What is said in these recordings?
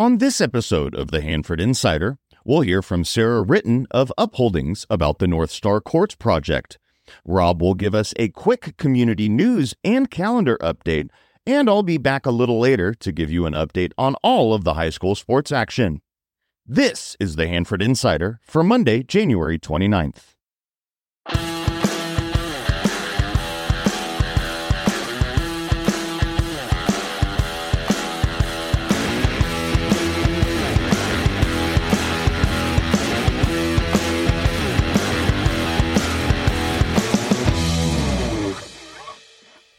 On this episode of the Hanford Insider, we'll hear from Sarah Ritten of Upholdings about the North Star Courts project. Rob will give us a quick community news and calendar update, and I'll be back a little later to give you an update on all of the high school sports action. This is the Hanford Insider for Monday, January 29th.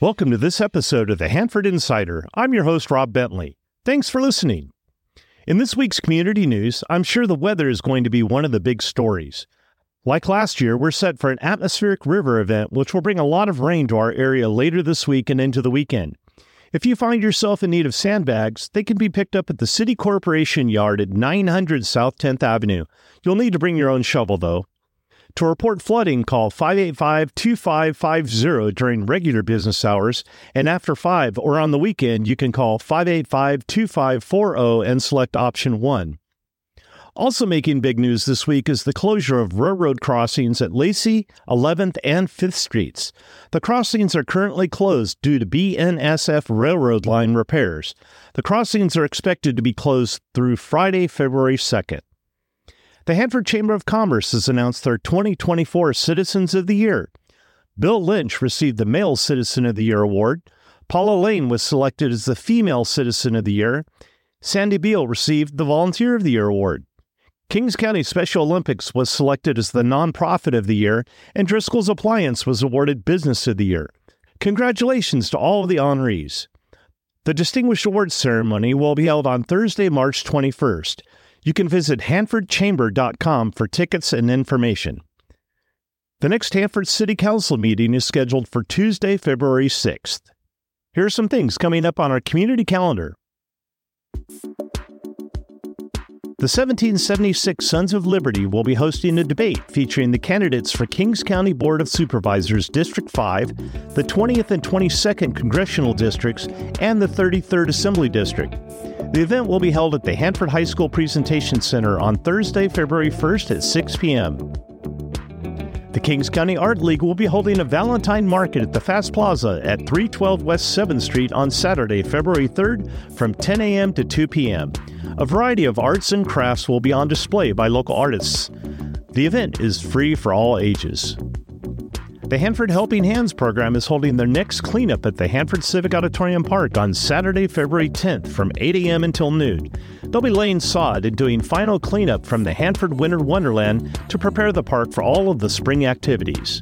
Welcome to this episode of the Hanford Insider. I'm your host, Rob Bentley. Thanks for listening. In this week's community news, I'm sure the weather is going to be one of the big stories. Like last year, we're set for an atmospheric river event, which will bring a lot of rain to our area later this week and into the weekend. If you find yourself in need of sandbags, they can be picked up at the City Corporation Yard at 900 South 10th Avenue. You'll need to bring your own shovel, though. To report flooding, call 585 2550 during regular business hours, and after 5 or on the weekend, you can call 585 2540 and select option 1. Also making big news this week is the closure of railroad crossings at Lacey, 11th, and 5th Streets. The crossings are currently closed due to BNSF railroad line repairs. The crossings are expected to be closed through Friday, February 2nd. The Hanford Chamber of Commerce has announced their 2024 Citizens of the Year. Bill Lynch received the Male Citizen of the Year award. Paula Lane was selected as the Female Citizen of the Year. Sandy Beal received the Volunteer of the Year award. Kings County Special Olympics was selected as the Nonprofit of the Year, and Driscoll's Appliance was awarded Business of the Year. Congratulations to all of the honorees. The Distinguished Awards ceremony will be held on Thursday, March 21st. You can visit hanfordchamber.com for tickets and information. The next Hanford City Council meeting is scheduled for Tuesday, February 6th. Here are some things coming up on our community calendar. The 1776 Sons of Liberty will be hosting a debate featuring the candidates for Kings County Board of Supervisors District 5, the 20th and 22nd Congressional Districts, and the 33rd Assembly District. The event will be held at the Hanford High School Presentation Center on Thursday, February 1st at 6 p.m. The Kings County Art League will be holding a Valentine Market at the Fast Plaza at 312 West 7th Street on Saturday, February 3rd from 10 a.m. to 2 p.m. A variety of arts and crafts will be on display by local artists. The event is free for all ages. The Hanford Helping Hands program is holding their next cleanup at the Hanford Civic Auditorium Park on Saturday, February 10th from 8 a.m. until noon. They'll be laying sod and doing final cleanup from the Hanford Winter Wonderland to prepare the park for all of the spring activities.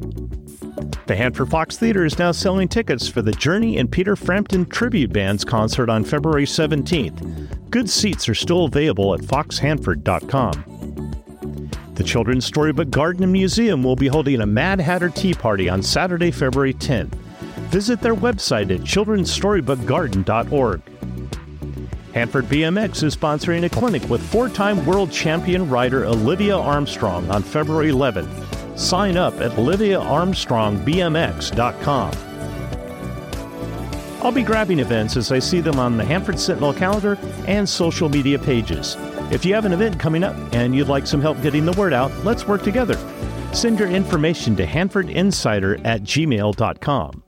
The Hanford Fox Theater is now selling tickets for the Journey and Peter Frampton Tribute Band's concert on February 17th. Good seats are still available at foxhanford.com. The Children's Storybook Garden and Museum will be holding a Mad Hatter Tea Party on Saturday, February 10th. Visit their website at children'sstorybookgarden.org. Hanford BMX is sponsoring a clinic with four time world champion rider Olivia Armstrong on February 11th. Sign up at oliviaarmstrongbmx.com. I'll be grabbing events as I see them on the Hanford Sentinel calendar and social media pages. If you have an event coming up and you'd like some help getting the word out, let's work together. Send your information to hanfordinsider at gmail.com.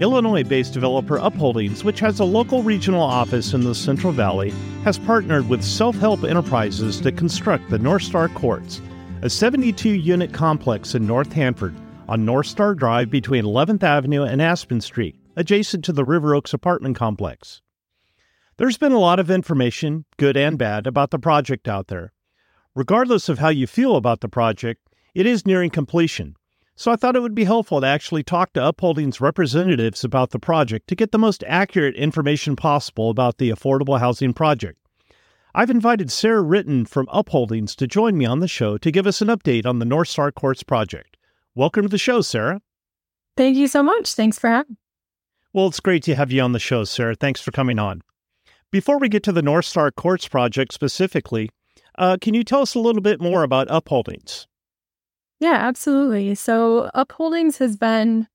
Illinois based developer Upholdings, which has a local regional office in the Central Valley, has partnered with Self Help Enterprises to construct the North Star Courts, a 72 unit complex in North Hanford on North Star Drive between 11th Avenue and Aspen Street adjacent to the River Oaks apartment complex. There's been a lot of information, good and bad, about the project out there. Regardless of how you feel about the project, it is nearing completion. So I thought it would be helpful to actually talk to Upholding's representatives about the project to get the most accurate information possible about the affordable housing project. I've invited Sarah Ritten from Upholdings to join me on the show to give us an update on the North Star Courts project. Welcome to the show, Sarah. Thank you so much. Thanks for having well, it's great to have you on the show, Sarah. Thanks for coming on. Before we get to the North Star Courts project specifically, uh, can you tell us a little bit more about Upholdings? Yeah, absolutely. So, Upholdings has been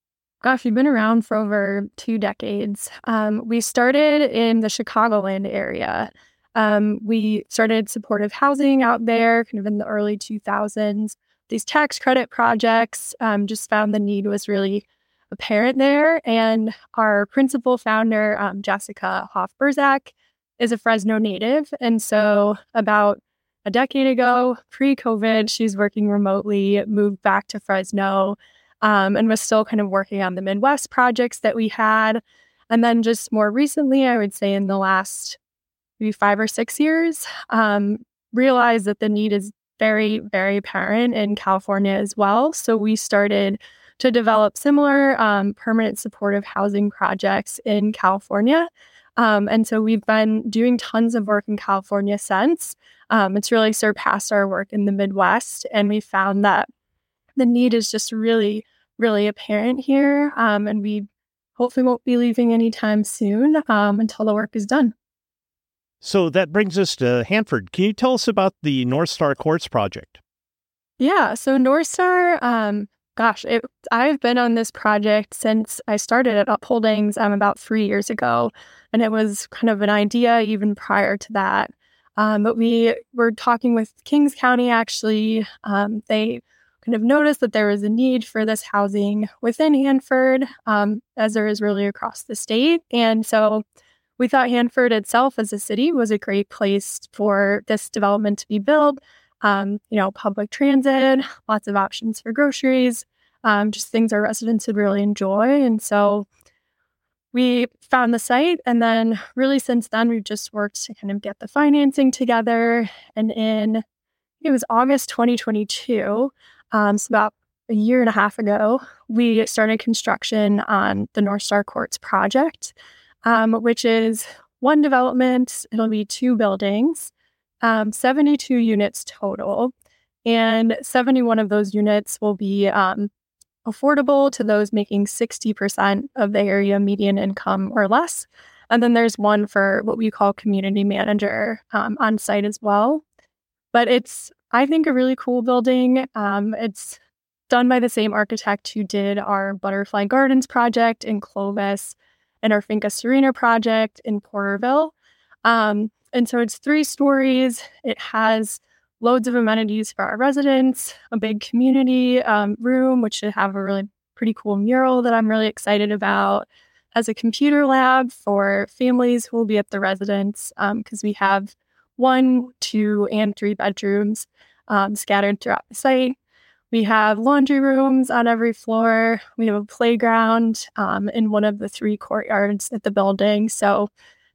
gosh, we've been around for over two decades. Um, we started in the Chicagoland area. Um, we started supportive housing out there kind of in the early 2000s. These tax credit projects um, just found the need was really apparent there. And our principal founder, um, Jessica Hoff-Berzac, is a Fresno native. And so about a decade ago, pre COVID, she's working remotely, moved back to Fresno, um, and was still kind of working on the Midwest projects that we had. And then just more recently, I would say in the last maybe five or six years, um, realized that the need is very, very apparent in California as well. So we started to develop similar um, permanent supportive housing projects in California. Um, and so we've been doing tons of work in California since. Um, it's really surpassed our work in the Midwest. And we found that the need is just really, really apparent here. Um, and we hopefully won't be leaving anytime soon um, until the work is done. So that brings us to Hanford. Can you tell us about the North Star Courts project? Yeah, so North Star, um, gosh, it, I've been on this project since I started at Upholdings um, about three years ago. And it was kind of an idea even prior to that. Um, but we were talking with Kings County actually. Um, they kind of noticed that there was a need for this housing within Hanford, um, as there is really across the state. And so we thought Hanford itself as a city was a great place for this development to be built. Um, you know, public transit, lots of options for groceries, um, just things our residents would really enjoy. And so we found the site. And then, really, since then, we've just worked to kind of get the financing together. And in it was August 2022, um, so about a year and a half ago, we started construction on the North Star Courts project, um, which is one development. It'll be two buildings, um, 72 units total. And 71 of those units will be um, affordable to those making 60% of the area median income or less. And then there's one for what we call community manager um, on site as well. But it's, I think, a really cool building. Um, it's done by the same architect who did our Butterfly Gardens project in Clovis and our Finca Serena project in Porterville. Um, and so it's three stories. It has loads of amenities for our residents, a big community um, room, which should have a really pretty cool mural that I'm really excited about, has a computer lab for families who will be at the residence because um, we have one, two, and three bedrooms um, scattered throughout the site. We have laundry rooms on every floor. We have a playground um, in one of the three courtyards at the building. So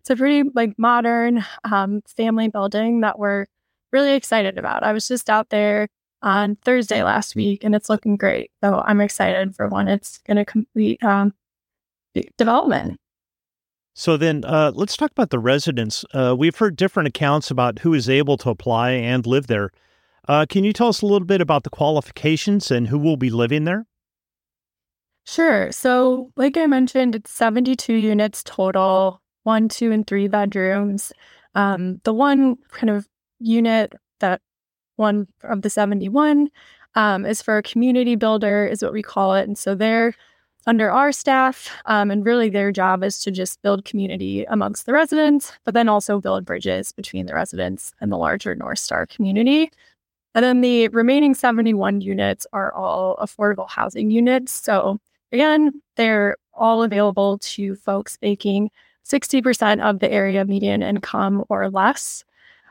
it's a pretty like modern um, family building that we're really excited about. I was just out there on Thursday last week and it's looking great. So I'm excited for when it's going to complete um, development. So then uh, let's talk about the residents. Uh, we've heard different accounts about who is able to apply and live there. Uh, can you tell us a little bit about the qualifications and who will be living there? Sure. So, like I mentioned, it's 72 units total, one, two, and three bedrooms. Um, the one kind of unit, that one of the 71, um, is for a community builder, is what we call it. And so they're under our staff, um, and really their job is to just build community amongst the residents, but then also build bridges between the residents and the larger North Star community. And then the remaining 71 units are all affordable housing units. So again, they're all available to folks making 60% of the area median income or less.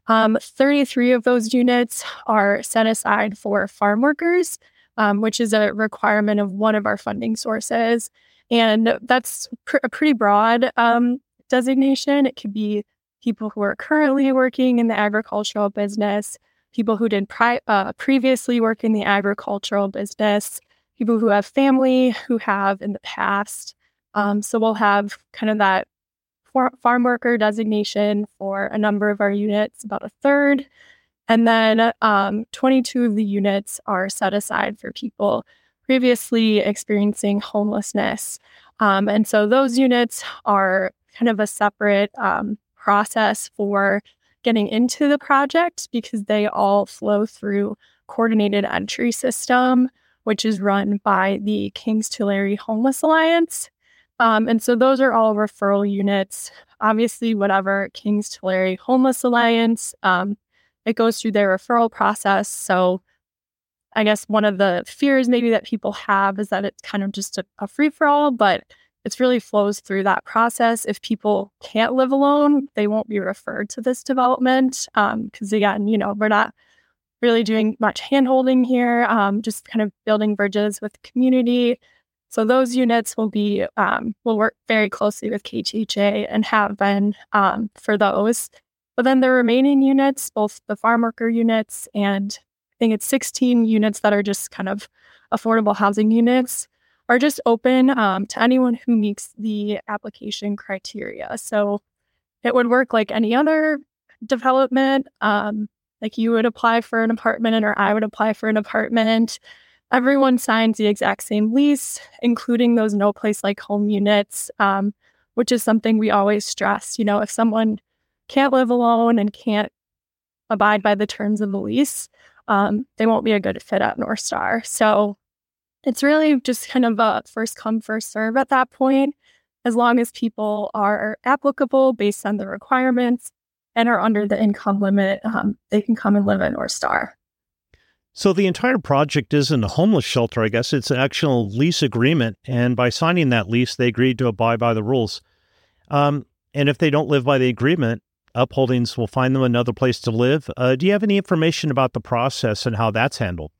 Um, 33 of those units are set aside for farm workers, um, which is a requirement of one of our funding sources. And that's pr- a pretty broad um, designation. It could be people who are currently working in the agricultural business, people who did pri- uh, previously work in the agricultural business, people who have family who have in the past. Um, so we'll have kind of that farm worker designation for a number of our units, about a third. And then um, 22 of the units are set aside for people previously experiencing homelessness. Um, and so those units are kind of a separate um, process for getting into the project because they all flow through coordinated entry system which is run by the Kings Tulare Homeless Alliance. Um, and so those are all referral units. Obviously, whatever Kings Tulare Homeless Alliance, um, it goes through their referral process. So I guess one of the fears maybe that people have is that it's kind of just a, a free for all, but it really flows through that process. If people can't live alone, they won't be referred to this development. Because um, again, you know, we're not really doing much handholding here, um, just kind of building bridges with community. So those units will be um, will work very closely with KTHA and have been um, for those. But then the remaining units, both the farm worker units and I think it's 16 units that are just kind of affordable housing units, are just open um, to anyone who meets the application criteria. So it would work like any other development. Um, like you would apply for an apartment or I would apply for an apartment. Everyone signs the exact same lease, including those no place like home units, um, which is something we always stress. You know, if someone can't live alone and can't abide by the terms of the lease, um, they won't be a good fit at North Star. So it's really just kind of a first come, first serve at that point. As long as people are applicable based on the requirements and are under the income limit, um, they can come and live at North Star. So the entire project isn't a homeless shelter, I guess. It's an actual lease agreement. And by signing that lease, they agreed to abide by the rules. Um, and if they don't live by the agreement, Upholdings will find them another place to live. Uh, do you have any information about the process and how that's handled?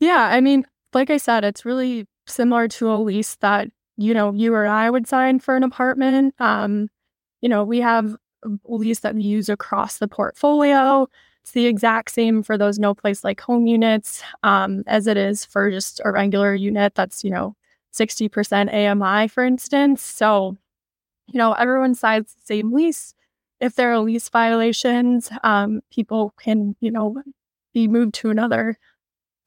Yeah, I mean, like I said, it's really similar to a lease that, you know, you or I would sign for an apartment. Um, you know, we have a lease that we use across the portfolio. It's the exact same for those no place like home units um, as it is for just a regular unit that's, you know, 60% AMI, for instance. So, you know, everyone signs the same lease. If there are lease violations, um, people can, you know, be moved to another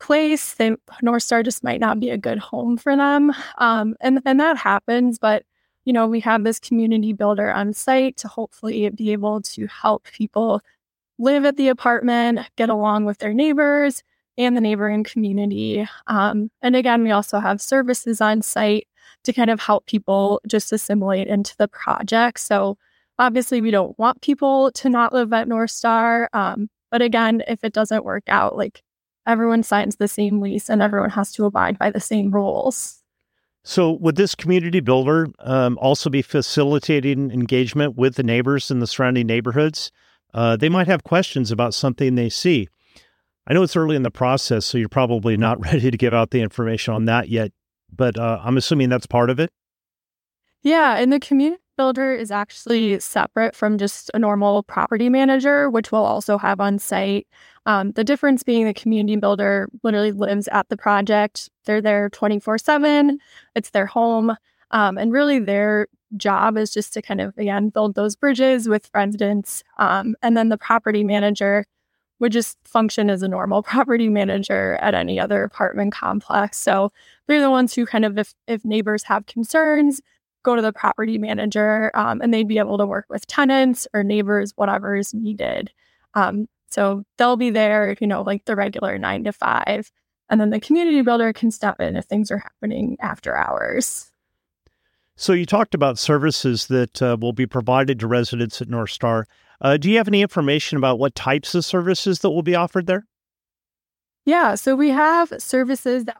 place. They, North Star just might not be a good home for them. Um, and, and that happens. But, you know, we have this community builder on site to hopefully be able to help people live at the apartment, get along with their neighbors and the neighboring community. Um, and again, we also have services on site to kind of help people just assimilate into the project. So obviously, we don't want people to not live at North Star. Um, but again, if it doesn't work out, like everyone signs the same lease and everyone has to abide by the same rules. So, would this community builder um, also be facilitating engagement with the neighbors in the surrounding neighborhoods? Uh, they might have questions about something they see. I know it's early in the process, so you're probably not ready to give out the information on that yet, but uh, I'm assuming that's part of it. Yeah, and the community builder is actually separate from just a normal property manager, which we'll also have on site. Um, the difference being the community builder literally lives at the project. They're there 24 7, it's their home. Um, and really, their job is just to kind of, again, build those bridges with residents. Um, and then the property manager would just function as a normal property manager at any other apartment complex. So they're the ones who kind of, if, if neighbors have concerns, go to the property manager um, and they'd be able to work with tenants or neighbors, whatever is needed. Um, so they'll be there, you know, like the regular nine to five. And then the community builder can step in if things are happening after hours. So you talked about services that uh, will be provided to residents at North Star. Uh, do you have any information about what types of services that will be offered there? Yeah, so we have services that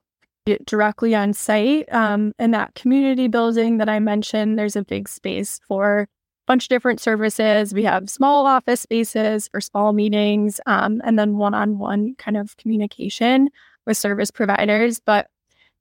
directly on site. Um, in that community building that I mentioned, there's a big space for a bunch of different services. We have small office spaces for small meetings, um, and then one-on-one kind of communication with service providers. But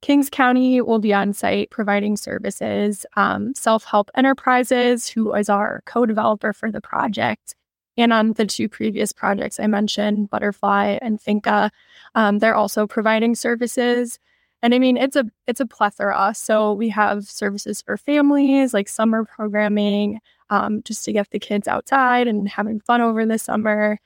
Kings County will be on site providing services. Um, Self Help Enterprises, who is our co developer for the project, and on the two previous projects I mentioned, Butterfly and Finca, um, they're also providing services. And I mean, it's a it's a plethora. So we have services for families, like summer programming, um, just to get the kids outside and having fun over the summer.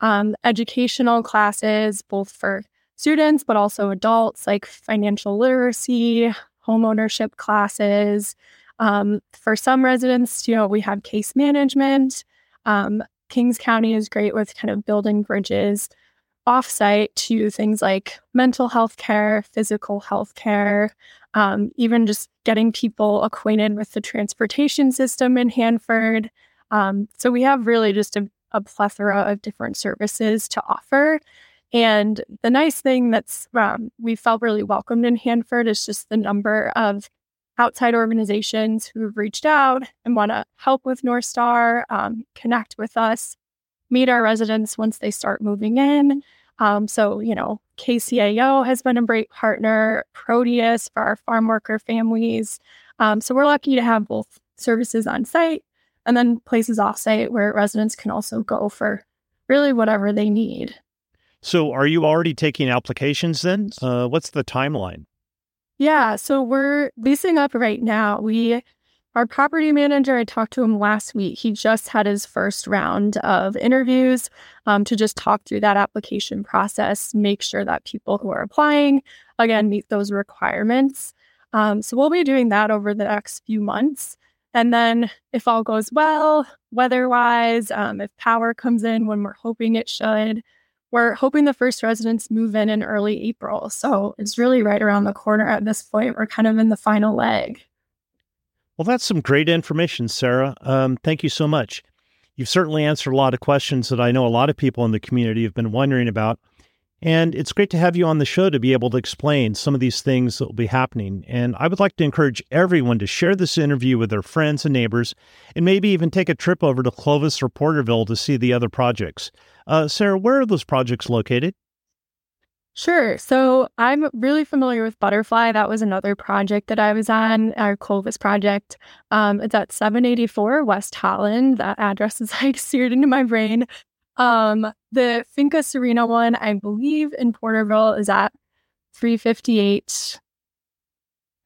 Um, educational classes, both for students, but also adults, like financial literacy, homeownership classes. Um, for some residents, you know, we have case management. Um, Kings County is great with kind of building bridges offsite to things like mental health care, physical health care, um, even just getting people acquainted with the transportation system in Hanford. Um, so we have really just a, a, plethora of different services to offer. And the nice thing that's um, we felt really welcomed in Hanford is just the number of outside organizations who have reached out and want to help with North Star, um, connect with us, meet our residents once they start moving in. Um, so, you know, KCAO has been a great partner, Proteus for our farm worker families. Um, so we're lucky to have both services on site and then places off site where residents can also go for really whatever they need. So, are you already taking applications then? Uh, what's the timeline? Yeah, so we're leasing up right now. We our property manager, I talked to him last week. He just had his first round of interviews um, to just talk through that application process, make sure that people who are applying, again, meet those requirements. Um, so we'll be doing that over the next few months. And then, if all goes well, weather wise, um, if power comes in when we're hoping it should, we're hoping the first residents move in in early April. So it's really right around the corner at this point. We're kind of in the final leg. Well, that's some great information, Sarah. Um, thank you so much. You've certainly answered a lot of questions that I know a lot of people in the community have been wondering about. And it's great to have you on the show to be able to explain some of these things that will be happening. And I would like to encourage everyone to share this interview with their friends and neighbors, and maybe even take a trip over to Clovis or Porterville to see the other projects. Uh, Sarah, where are those projects located? Sure. So I'm really familiar with Butterfly. That was another project that I was on, our Clovis project. Um, it's at 784 West Holland. That address is like seared into my brain. Um, the Finca Serena one, I believe in Porterville, is at 358.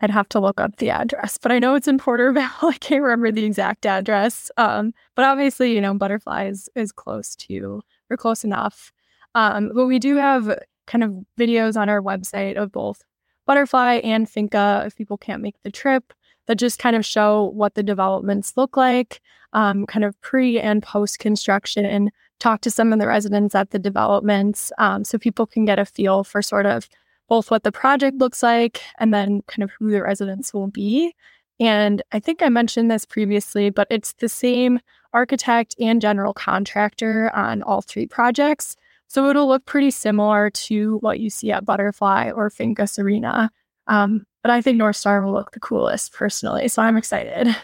I'd have to look up the address, but I know it's in Porterville. I can't remember the exact address. Um, but obviously, you know, Butterfly is, is close to or close enough. Um, but we do have kind of videos on our website of both Butterfly and Finca if people can't make the trip that just kind of show what the developments look like, um, kind of pre and post construction, talk to some of the residents at the developments um, so people can get a feel for sort of both what the project looks like and then kind of who the residents will be. And I think I mentioned this previously, but it's the same architect and general contractor on all three projects. So it'll look pretty similar to what you see at Butterfly or Finca Serena. Um, but I think North Star will look the coolest personally. So I'm excited.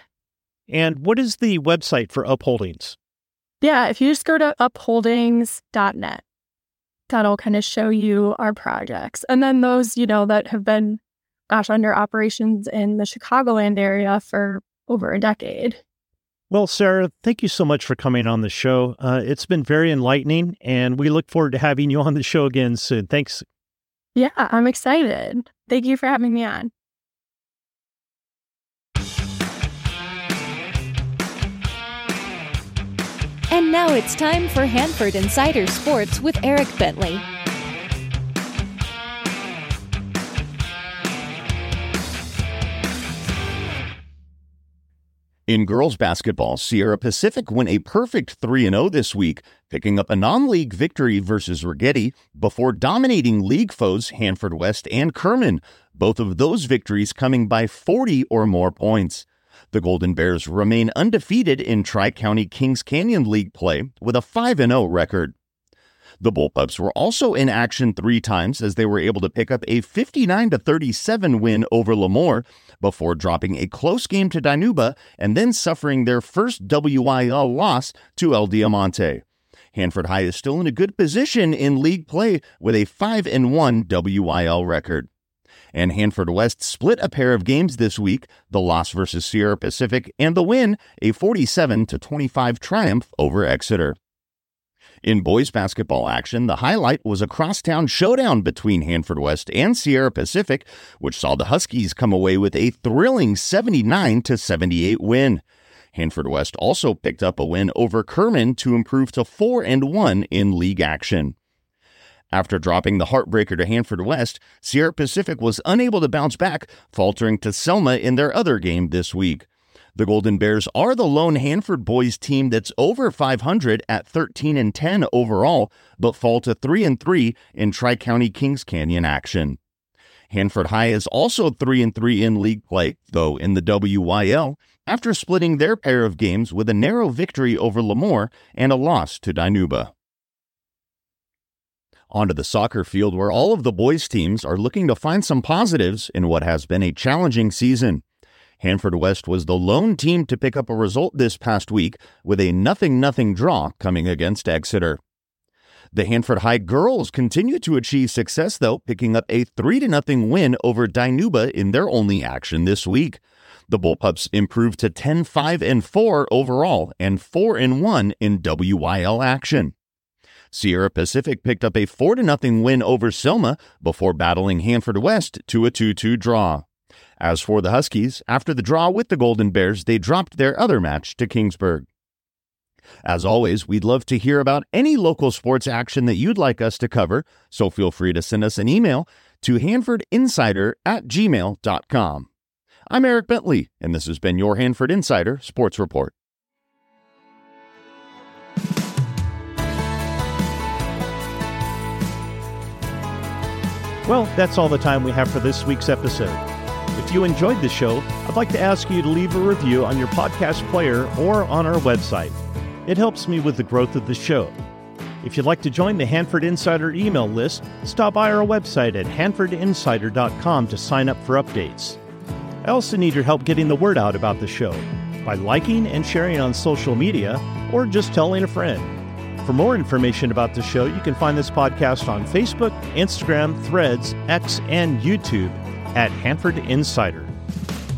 And what is the website for Upholdings? Yeah, if you just go to upholdings.net, that'll kind of show you our projects. And then those, you know, that have been, gosh, under operations in the Chicagoland area for over a decade. Well, Sarah, thank you so much for coming on the show. Uh, it's been very enlightening, and we look forward to having you on the show again soon. Thanks. Yeah, I'm excited. Thank you for having me on. And now it's time for Hanford Insider Sports with Eric Bentley. In girls basketball, Sierra Pacific went a perfect 3 0 this week, picking up a non league victory versus Righetti before dominating league foes Hanford West and Kerman, both of those victories coming by 40 or more points. The Golden Bears remain undefeated in Tri County Kings Canyon League play with a 5 0 record. The Bullpups were also in action three times as they were able to pick up a 59 37 win over Lemoore before dropping a close game to Dinuba and then suffering their first WIL loss to El Diamante. Hanford High is still in a good position in league play with a 5 1 WIL record. And Hanford West split a pair of games this week, the loss versus Sierra Pacific and the win, a 47 to 25 triumph over Exeter. In boys basketball action, the highlight was a crosstown showdown between Hanford West and Sierra Pacific, which saw the Huskies come away with a thrilling 79 to 78 win. Hanford West also picked up a win over Kerman to improve to 4 and 1 in league action. After dropping the heartbreaker to Hanford West, Sierra Pacific was unable to bounce back, faltering to Selma in their other game this week. The Golden Bears are the lone Hanford boys team that's over 500 at 13 and 10 overall, but fall to 3 and 3 in Tri-County Kings Canyon action. Hanford High is also 3 and 3 in league play, though in the WIL, after splitting their pair of games with a narrow victory over Lemoore and a loss to Dinuba. Onto the soccer field where all of the boys teams are looking to find some positives in what has been a challenging season. Hanford West was the lone team to pick up a result this past week with a nothing-nothing draw coming against Exeter. The Hanford High girls continue to achieve success, though, picking up a 3 0 win over Dinuba in their only action this week. The Bullpups improved to 10 5 and 4 overall and 4 and 1 in WIL action. Sierra Pacific picked up a 4 0 win over Selma before battling Hanford West to a 2 2 draw. As for the Huskies, after the draw with the Golden Bears, they dropped their other match to Kingsburg. As always, we'd love to hear about any local sports action that you'd like us to cover, so feel free to send us an email to hanfordinsider at gmail.com. I'm Eric Bentley, and this has been your Hanford Insider Sports Report. Well, that's all the time we have for this week's episode. If you enjoyed the show, I'd like to ask you to leave a review on your podcast player or on our website. It helps me with the growth of the show. If you'd like to join the Hanford Insider email list, stop by our website at hanfordinsider.com to sign up for updates. I also need your help getting the word out about the show by liking and sharing on social media or just telling a friend. For more information about the show, you can find this podcast on Facebook, Instagram, Threads, X, and YouTube at Hanford Insider.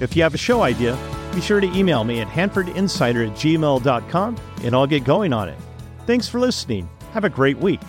If you have a show idea, be sure to email me at hanfordinsider at gmail.com and I'll get going on it. Thanks for listening. Have a great week.